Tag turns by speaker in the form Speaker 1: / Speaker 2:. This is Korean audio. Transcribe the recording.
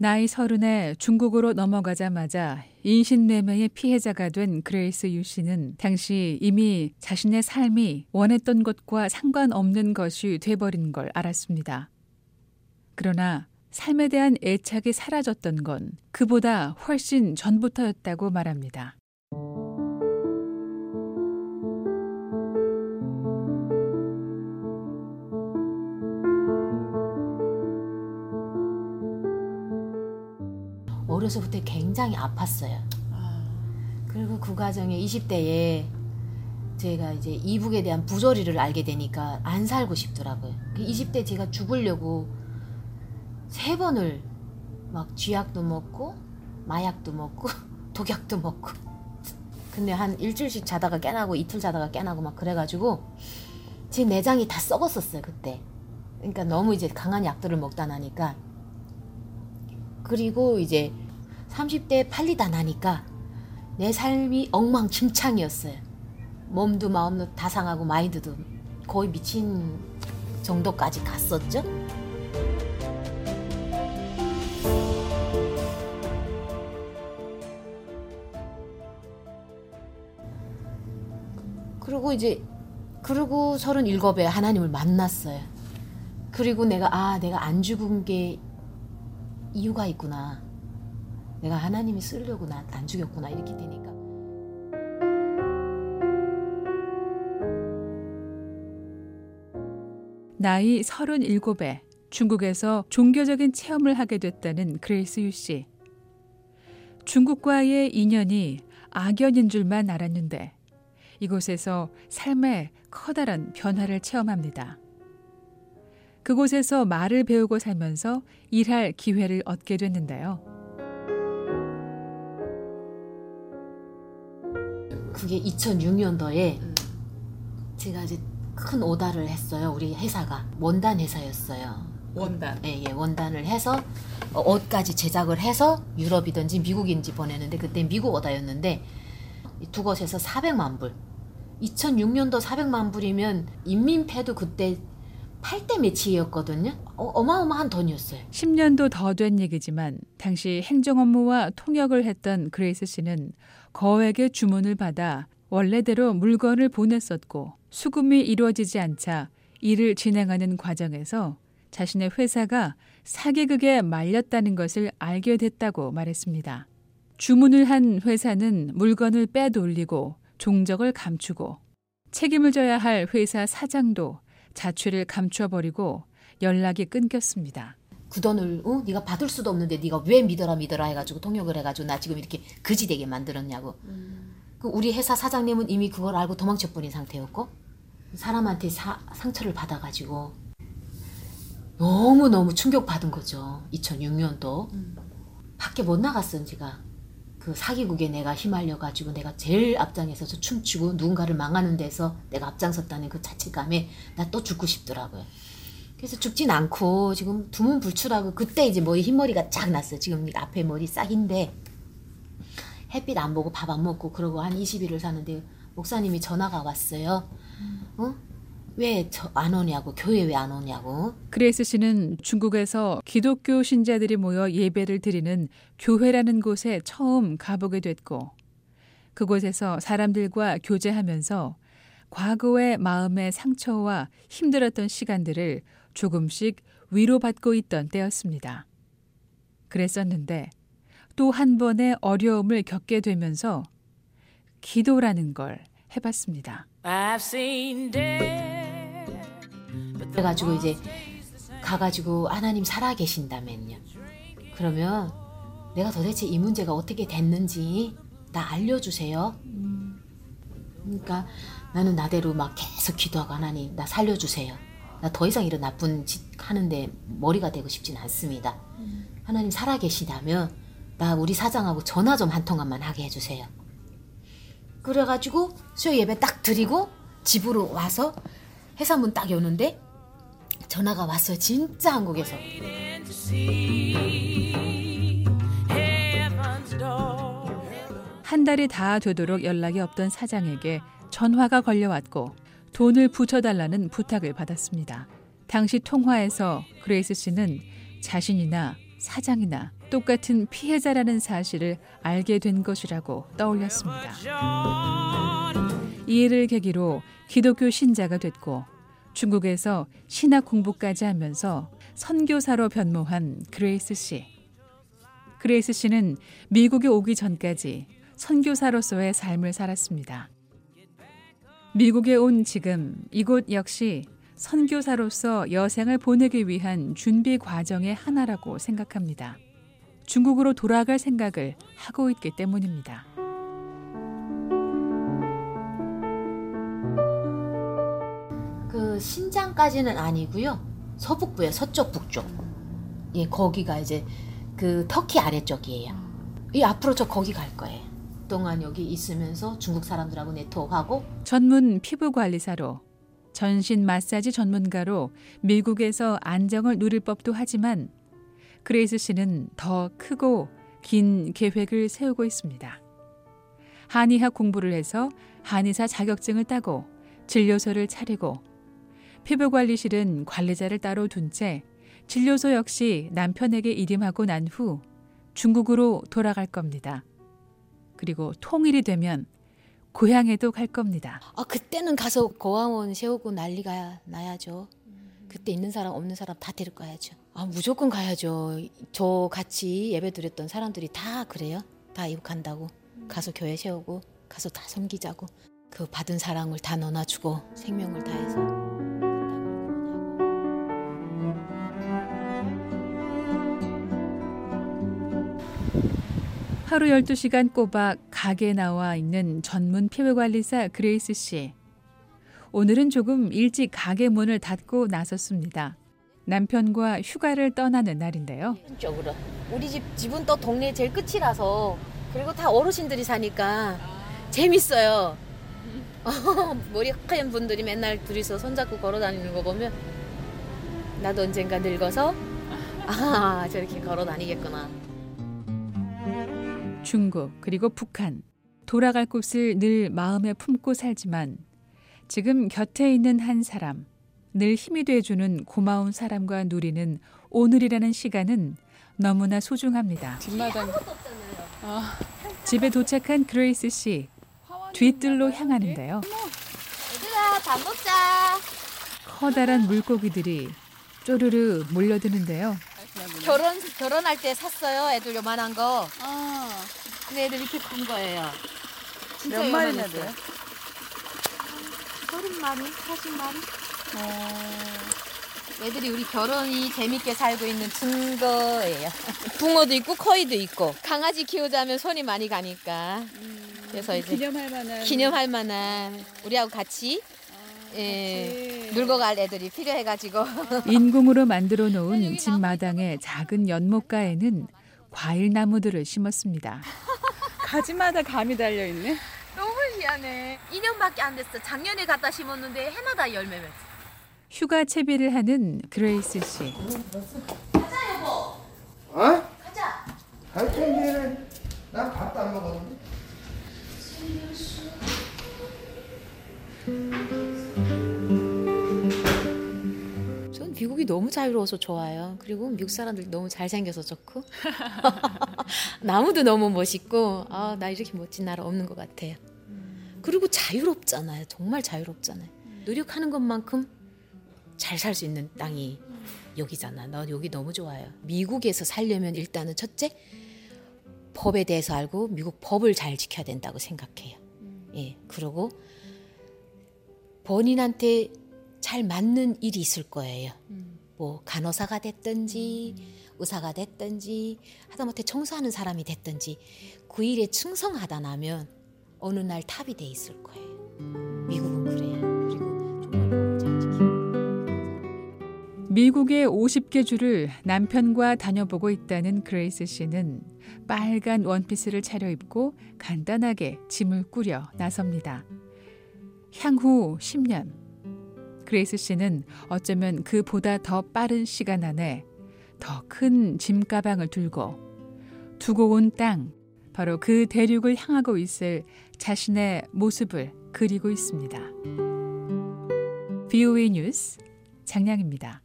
Speaker 1: 나이 서른에 중국으로 넘어가자마자 인신매매의 피해자가 된 그레이스 유 씨는 당시 이미 자신의 삶이 원했던 것과 상관없는 것이 돼버린 걸 알았습니다. 그러나 삶에 대한 애착이 사라졌던 건 그보다 훨씬 전부터였다고 말합니다.
Speaker 2: 어려서부터 굉장히 아팠어요. 그리고 그 과정에 20대에 제가 이제 이북에 대한 부조리를 알게 되니까 안 살고 싶더라고요. 20대 그 제가 죽으려고 세 번을 막 쥐약도 먹고 마약도 먹고 독약도 먹고 근데 한 일주일씩 자다가 깨나고 이틀 자다가 깨나고 막 그래가지고 제 내장이 다 썩었었어요 그때 그러니까 너무 이제 강한 약들을 먹다 나니까 그리고 이제 30대 팔리다 나니까 내 삶이 엉망진창이었어요. 몸도 마음도 다 상하고 마인드도 거의 미친 정도까지 갔었죠. 그리고 이제 그리고 37에 하나님을 만났어요. 그리고 내가 아 내가 안 죽은 게 이유가 있구나. 내가 하나님이 쓰려고 나 안 죽였구나 이렇게 되니까.
Speaker 1: 나이 37에 중국에서 종교적인 체험을 하게 됐다는 그레이스 유 씨. 중국과의 인연이 악연인 줄만 알았는데 이곳에서 삶의 커다란 변화를 체험합니다. 그곳에서 말을 배우고 살면서 일할 기회를 얻게 됐는데요.
Speaker 2: 그게 2006년도에 제가 이제 큰 오다를 했어요. 우리 회사가 원단 회사였어요.
Speaker 3: 원단.
Speaker 2: 예, 예, 원단을 해서 어, 옷까지 제작을 해서 유럽이든지 미국인지 보내는데 그때 미국 오다였는데 두 곳에서 400만 불. 2006년도 400만 불이면 인민폐도 그때 8대 몇이었거든요. 어, 마어마한 돈이었어요.
Speaker 1: 10년도 더 된 얘기지만 당시 행정 업무와 통역을 했던 그레이스 씨는 거액의 주문을 받아 원래대로 물건을 보냈었고 수금이 이루어지지 않자 일을 진행하는 과정에서 자신의 회사가 사기극에 말렸다는 것을 알게 됐다고 말했습니다. 주문을 한 회사는 물건을 빼돌리고 종적을 감추고 책임을 져야 할 회사 사장도 자취를 감춰버리고 연락이 끊겼습니다.
Speaker 2: 그 돈을 어? 네가 받을 수도 없는데 네가 왜 믿어라 믿어라 해가지고 통역을 해가지고 나 지금 이렇게 거지되게 만들었냐고. 음. 그 우리 회사 사장님은 이미 그걸 알고 도망쳐버린 상태였고 사람한테 사, 상처를 받아가지고 너무 너무 충격 받은 거죠. 2006년도 음. 밖에 못 나갔어 지가. 그 사기극에 내가 휘말려 가지고 내가 제일 앞장서서 춤추고 누군가를 망하는 데서 내가 앞장섰다는 그 자책감에 나 또 죽고 싶더라고요. 그래서 죽진 않고 지금 두문불출하고 그때 이제 머리 흰머리가 쫙 났어요. 지금 앞에 머리 싹인데 햇빛 안 보고 밥 안 먹고 그러고 한 20일을 사는데 목사님이 전화가 왔어요. 어? 왜 안 오냐고 교회 왜 안 오냐고.
Speaker 1: 그레이스 씨는 중국에서 기독교 신자들이 모여 예배를 드리는 교회라는 곳에 처음 가보게 됐고 그곳에서 사람들과 교제하면서 과거의 마음의 상처와 힘들었던 시간들을 조금씩 위로받고 있던 때였습니다. 그랬었는데 또 한 번의 어려움을 겪게 되면서 기도라는 걸 해봤습니다.
Speaker 2: 그래가지고 이제 가가지고 하나님 살아 계신다면요. 그러면 내가 도대체 이 문제가 어떻게 됐는지 나 알려주세요. 그러니까 나는 나대로 막 계속 기도하고 하나님 나 살려주세요. 나 더 이상 이런 나쁜 짓 하는데 머리가 되고 싶진 않습니다. 하나님 살아 계시다면 나 우리 사장하고 전화 좀 한 통화만 하게 해주세요. 그래가지고 수요 예배 딱 드리고 집으로 와서 회사 문 딱 여는데 전화가 왔어요. 진짜 한국에서.
Speaker 1: 한 달이 다 되도록 연락이 없던 사장에게 전화가 걸려왔고 돈을 부쳐달라는 부탁을 받았습니다. 당시 통화에서 그레이스 씨는 자신이나 사장이나 똑같은 피해자라는 사실을 알게 된 것이라고 떠올렸습니다. 이 일을 계기로 기독교 신자가 됐고 중국에서 신학 공부까지 하면서 선교사로 변모한 그레이스 씨. 그레이스 씨는 미국에 오기 전까지 선교사로서의 삶을 살았습니다. 미국에 온 지금 이곳 역시 선교사로서 여생을 보내기 위한 준비 과정의 하나라고 생각합니다. 중국으로 돌아갈 생각을 하고 있기 때문입니다.
Speaker 2: 그 신장까지는 아니고요. 서북부에 서쪽 북쪽. 예, 거기가 이제 그 터키 아래쪽이에요. 이 앞으로 저 거기 갈 거예요. 동안 여기 있으면서 중국 사람들하고 네트워크하고
Speaker 1: 전문 피부 관리사로 전신 마사지 전문가로 미국에서 안정을 누릴 법도 하지만 그레이스 씨는 더 크고 긴 계획을 세우고 있습니다. 한의학 공부를 해서 한의사 자격증을 따고 진료소를 차리고 피부관리실은 관리자를 따로 둔 채 진료소 역시 남편에게 이임하고 난 후 중국으로 돌아갈 겁니다. 그리고 통일이 되면 고향에도 갈 겁니다.
Speaker 2: 아 그때는 가서 고아원 세우고 난리가 나야죠. 그때 있는 사람 없는 사람 다 데리고 가야죠. 아 무조건 가야죠. 저 같이 예배 드렸던 사람들이 다 그래요. 다 이거 간다고 가서 교회 세우고 가서 다 섬기자고 그 받은 사랑을 다 나눠주고 생명을 다해서.
Speaker 1: 하루 12시간 꼬박 가게에 나와 있는 전문 피부관리사 그레이스 씨. 오늘은 조금 일찍 가게 문을 닫고 나섰습니다. 남편과 휴가를 떠나는 날인데요.
Speaker 2: 쪽으로 우리 집 집은 또 동네 제일 끝이라서 그리고 다 어르신들이 사니까 재밌어요. 머리 하얀 분들이 맨날 둘이서 손잡고 걸어 다니는 거 보면 나도 언젠가 늙어서 아 저렇게 걸어 다니겠구나.
Speaker 1: 중국 그리고 북한 돌아갈 곳을 늘 마음에 품고 살지만 지금 곁에 있는 한 사람 늘 힘이 돼주는 고마운 사람과 누리는 오늘이라는 시간은 너무나 소중합니다.
Speaker 3: 뒷마당
Speaker 1: 집에 도착한 그레이스 씨 뒤뜰로 향하는데요.
Speaker 2: 얘들아 밥 먹자.
Speaker 1: 커다란 물고기들이 쪼르르 몰려드는데요.
Speaker 2: 결혼 결혼할 때 샀어요. 애들 요만한 거.
Speaker 3: 아,
Speaker 2: 근데 애들 이렇게 큰 거예요. 진짜
Speaker 3: 몇 마리나
Speaker 2: 요만했어요.
Speaker 3: 돼요?
Speaker 2: 서른 마리, 사십 마리.
Speaker 3: 어,
Speaker 2: 애들이 우리 결혼이 재밌게 살고 있는 증거예요. 붕어도 있고 커이도 있고 강아지 키우자면 손이 많이 가니까 그래서 이제
Speaker 3: 기념할 만한
Speaker 2: 기념할 만한 우리하고 같이 예, 놀고 갈 애들이 필요해가지고
Speaker 1: 인공으로 만들어 놓은 집 마당의 작은 연못가에는 과일 나무들을 심었습니다.
Speaker 3: 가지마다 감이 달려 있네.
Speaker 2: 너무 희한해. 2년밖에 안 됐어. 작년에 갖다 심었는데 해마다 열매 맺어.
Speaker 1: 휴가 채비를 하는 그레이스 씨.
Speaker 4: 어? 가자. 갈 텐데는 난 밥도 안 먹었는데.
Speaker 2: 미국이 너무 자유로워서 좋아요. 그리고 미국 사람들 너무 잘생겨서 좋고 나무도 너무 멋있고 아, 나 이렇게 멋진 나라 없는 것 같아요. 그리고 자유롭잖아요. 정말 자유롭잖아요. 노력하는 것만큼 잘 살 수 있는 땅이 여기잖아. 나 여기 너무 좋아요. 미국에서 살려면 일단은 첫째 법에 대해서 알고 미국 법을 잘 지켜야 된다고 생각해요. 예. 그리고 본인한테 잘 맞는 일이 있을 거예요. 뭐 간호사가 됐든지 의사가 됐든지 하다못해 청소하는 사람이 됐든지 그 일에 충성하다 나면 어느 날 탑이 돼 있을 거예요. 미국은 그래요. 그리고 정말 법을 잘 지키고
Speaker 1: 미국의 50개 주를 남편과 다녀보고 있다는 그레이스 씨는 빨간 원피스를 차려입고 간단하게 짐을 꾸려 나섭니다. 향후 10년. 그레이스 씨는 어쩌면 그보다 더 빠른 시간 안에 더 큰 짐가방을 들고 두고 온 땅, 바로 그 대륙을 향하고 있을 자신의 모습을 그리고 있습니다. VOA 뉴스 장량입니다.